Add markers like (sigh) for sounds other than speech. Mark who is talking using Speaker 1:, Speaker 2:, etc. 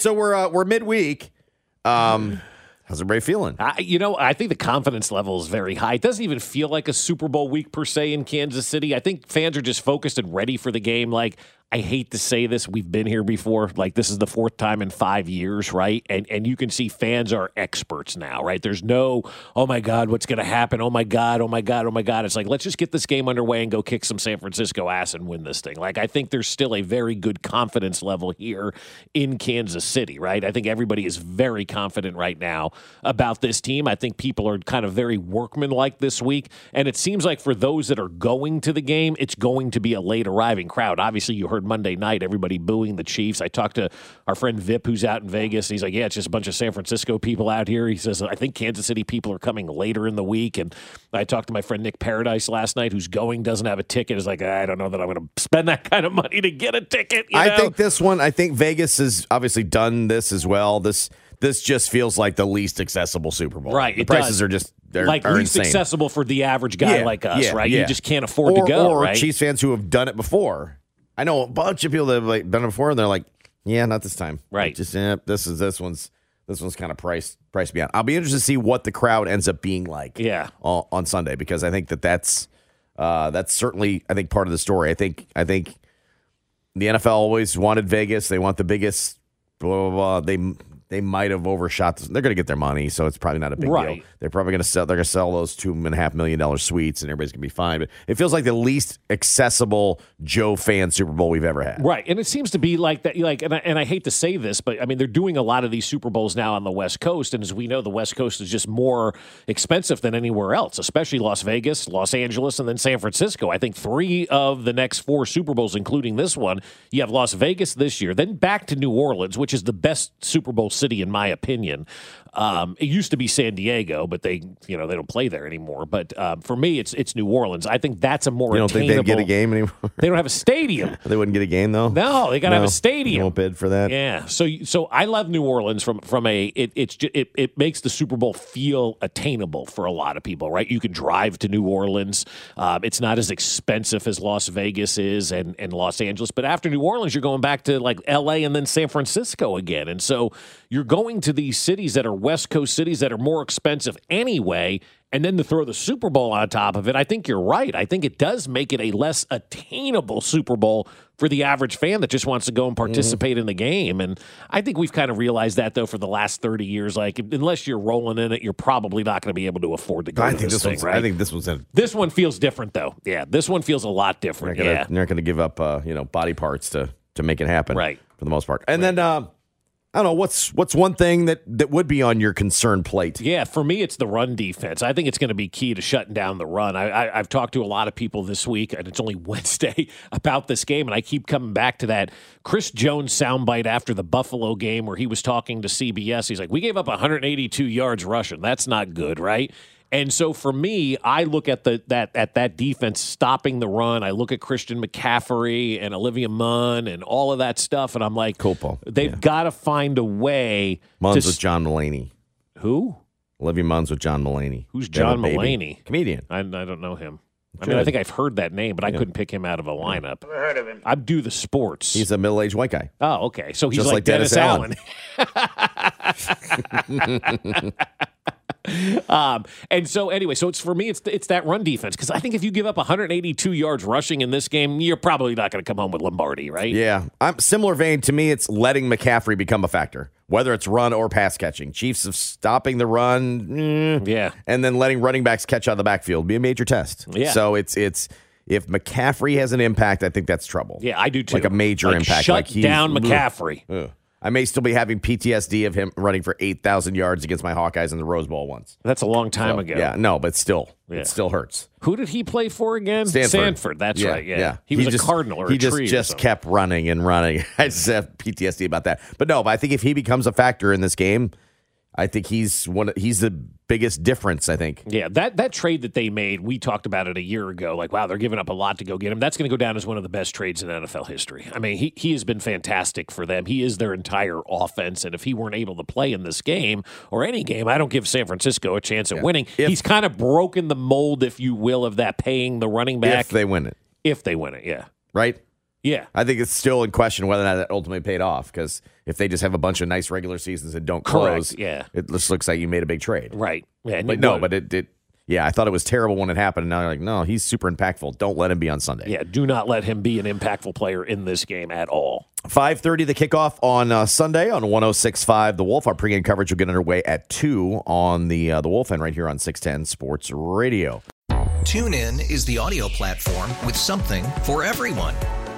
Speaker 1: So we're uh, we're midweek. Um, how's everybody feeling?
Speaker 2: I, you know, I think the confidence level is very high. It doesn't even feel like a Super Bowl week per se in Kansas City. I think fans are just focused and ready for the game. Like I hate to say this, we've been here before. Like this is the fourth time in five years, right? And and you can see fans are experts now, right? There's no, oh my God, what's going to happen? Oh my God, oh my God, oh my God. It's like let's just get this game underway and go kick some San Francisco ass and win this thing. Like I think there's still a very good confidence level here in Kansas City, right? I think everybody is very confident right now about this team. I think people are kind of very workmanlike this week, and it seems like for those that are going to the game, it's going to be a late arriving crowd. Obviously, you heard Monday night, everybody booing the Chiefs. I talked to our friend Vip, who's out in Vegas. And he's like, "Yeah, it's just a bunch of San Francisco people out here." He says, "I think Kansas City people are coming later in the week." And I talked to my friend Nick Paradise last night, who's going, doesn't have a ticket. Is like, I don't know that I'm going to spend that (laughs) kind of money to get a ticket. you
Speaker 1: I
Speaker 2: know?
Speaker 1: think this one. I think Vegas has obviously done this as well. This this just feels like the least accessible Super Bowl.
Speaker 2: Right,
Speaker 1: The prices
Speaker 2: does.
Speaker 1: are just they're
Speaker 2: like
Speaker 1: are
Speaker 2: least
Speaker 1: insane.
Speaker 2: accessible for the average guy
Speaker 1: Yeah,
Speaker 2: like us,
Speaker 1: yeah,
Speaker 2: right?
Speaker 1: yeah.
Speaker 2: You just can't afford
Speaker 1: or,
Speaker 2: to go,
Speaker 1: or
Speaker 2: right?
Speaker 1: Chiefs fans who have done it before. I know a bunch of people that have like done it before, and they're like, "Yeah, not this time."
Speaker 2: Right.
Speaker 1: Just eh, this is this one's this one's kind of priced priced beyond. I'll be interested to see what the crowd ends up being like.
Speaker 2: Yeah.
Speaker 1: On, on Sunday because I think that that's uh, that's certainly I think part of the story. I think I think the NFL always wanted Vegas. They want the biggest. Blah blah blah. They they might have overshot. This. They're going to get their money, so it's probably not a big
Speaker 2: Right.
Speaker 1: deal. They're probably going to sell. They're going to sell those two and a half million dollar suites, and everybody's going to be fine. But it feels like the least accessible Joe fan Super Bowl we've ever had.
Speaker 2: Right, and it seems to be like that. Like, and I, and I hate to say this, but I mean, they're doing a lot of these Super Bowls now on the West Coast, and as we know, the West Coast is just more expensive than anywhere else, especially Las Vegas, Los Angeles, and then San Francisco. I think three of the next four Super Bowls, including this one, you have Las Vegas this year, then back to New Orleans, which is the best Super Bowl city in my opinion. Um, it used to be San Diego, but they, you know, they don't play there anymore. But um, for me, it's it's New Orleans. I think that's a more
Speaker 1: You don't think they'd get a game anymore?
Speaker 2: They don't have a stadium. (laughs)
Speaker 1: they wouldn't get a game though.
Speaker 2: No, they got to have a stadium.
Speaker 1: You won't bid for that.
Speaker 2: Yeah. So so I love New Orleans from from a it it's it it makes the Super Bowl feel attainable for a lot of people, right? You can drive to New Orleans. Um, it's not as expensive as Las Vegas is and and Los Angeles, but after New Orleans, you're going back to like L.A. and then San Francisco again, and so you're going to these cities that are West Coast cities that are more expensive anyway. And then to throw the Super Bowl on top of it, I think you're right. I think it does make it a less attainable Super Bowl for the average fan that just wants to go and participate in the game. And I think we've kind of realized that though for the last 30 years. Like unless you're rolling in it, you're probably not going to be able to afford to go.
Speaker 1: I
Speaker 2: to
Speaker 1: think
Speaker 2: this
Speaker 1: this
Speaker 2: thing,
Speaker 1: one's.
Speaker 2: right?
Speaker 1: I think this one's. A,
Speaker 2: this one feels different though. Yeah, this one feels a lot different.
Speaker 1: not
Speaker 2: yeah,
Speaker 1: they're not going to give up. Uh, you know, body parts to to make it happen.
Speaker 2: Right.
Speaker 1: For the most part. And then uh, I don't know what's what's one thing that that would be on your concern plate.
Speaker 2: Yeah, for me, it's the run defense. I think it's going to be key to shutting down the run. I, I, I've talked to a lot of people this week, and it's only (laughs) Wednesday about this game, and I keep coming back to that Chris Jones soundbite after the Buffalo game where he was talking to CBS. He's like, "We gave up 182 yards rushing. That's not good, right?" And so for me, I look at the that at that defense stopping the run. I look at Christian McCaffrey and Olivia Munn and all of that stuff, and I'm like,
Speaker 1: Cool,
Speaker 2: They've got to find a way
Speaker 1: Munns
Speaker 2: to
Speaker 1: with John Mulaney.
Speaker 2: who?
Speaker 1: Olivia Munns with John Mulaney.
Speaker 2: Who's
Speaker 1: They have
Speaker 2: John
Speaker 1: baby.
Speaker 2: Mulaney?
Speaker 1: Comedian.
Speaker 2: I, I don't know him. I mean, I think I've heard that name, but I couldn't pick him out of a lineup. Never heard of him. I do the sports.
Speaker 1: He's a middle aged white guy.
Speaker 2: oh, okay. So he's
Speaker 1: Just
Speaker 2: like,
Speaker 1: like
Speaker 2: Dennis,
Speaker 1: Dennis
Speaker 2: Allen. (laughs) (laughs) (laughs) um, and so anyway, so it's for me, it's it's that run defense because I think if you give up 182 yards rushing in this game, you're probably not going to come home with Lombardi, right?
Speaker 1: Yeah, I'm similar vein to me. It's letting McCaffrey become a factor, whether it's run or pass catching. Chiefs of stopping the run, mm,
Speaker 2: Yeah.
Speaker 1: and then letting running backs catch out of the backfield be a major test.
Speaker 2: Yeah.
Speaker 1: So it's it's if McCaffrey has an impact, I think that's trouble.
Speaker 2: Yeah, I do too.
Speaker 1: Like a major
Speaker 2: Like,
Speaker 1: impact.
Speaker 2: Shut
Speaker 1: like
Speaker 2: down McCaffrey.
Speaker 1: ugh. I may still be having PTSD of him running for eight thousand yards against my Hawkeyes in the Rose Bowl once.
Speaker 2: That's a long time
Speaker 1: So,
Speaker 2: ago.
Speaker 1: Yeah, no, but still,
Speaker 2: Yeah.
Speaker 1: it still hurts.
Speaker 2: Who did he play for again?
Speaker 1: Stanford.
Speaker 2: That's
Speaker 1: Yeah,
Speaker 2: right. Yeah. He
Speaker 1: He
Speaker 2: was
Speaker 1: just-
Speaker 2: a cardinal or
Speaker 1: he
Speaker 2: a
Speaker 1: just just kept running and running. (laughs) I just have PTSD about that. But no, but I think if he becomes a factor in this game, I think he's one. He's the biggest difference. I think.
Speaker 2: Yeah, that that trade that they made, we talked about it a year ago. Like, wow, they're giving up a lot to go get him. That's going to go down as one of the best trades in NFL history. I mean, he he has been fantastic for them. He is their entire offense, and if he weren't able to play in this game or any game, I don't give San Francisco a chance at winning.
Speaker 1: If-
Speaker 2: He's kind of broken the mold, if you will, of that paying the running back
Speaker 1: If they win it,
Speaker 2: if they win it. Yeah,
Speaker 1: right?
Speaker 2: Yeah.
Speaker 1: I think it's still in question whether or not that ultimately paid off. Because if they just have a bunch of nice regular seasons and don't
Speaker 2: Correct,
Speaker 1: close,
Speaker 2: yeah.
Speaker 1: it just looks like you made a big trade.
Speaker 2: Right. Yeah,
Speaker 1: But no,
Speaker 2: would.
Speaker 1: but it did. Yeah, I thought it was terrible when it happened. And now you're like, no, he's super impactful. Don't let him be on Sunday.
Speaker 2: yeah, do not let him be an impactful player in this game at all.
Speaker 1: 5.30 the kickoff on uh, Sunday on 106.5 The Wolf. Our pregame coverage will get underway at 2 on the uh, The Wolf and right here on 610 Sports Radio.
Speaker 3: TuneIn is the audio platform with something for everyone.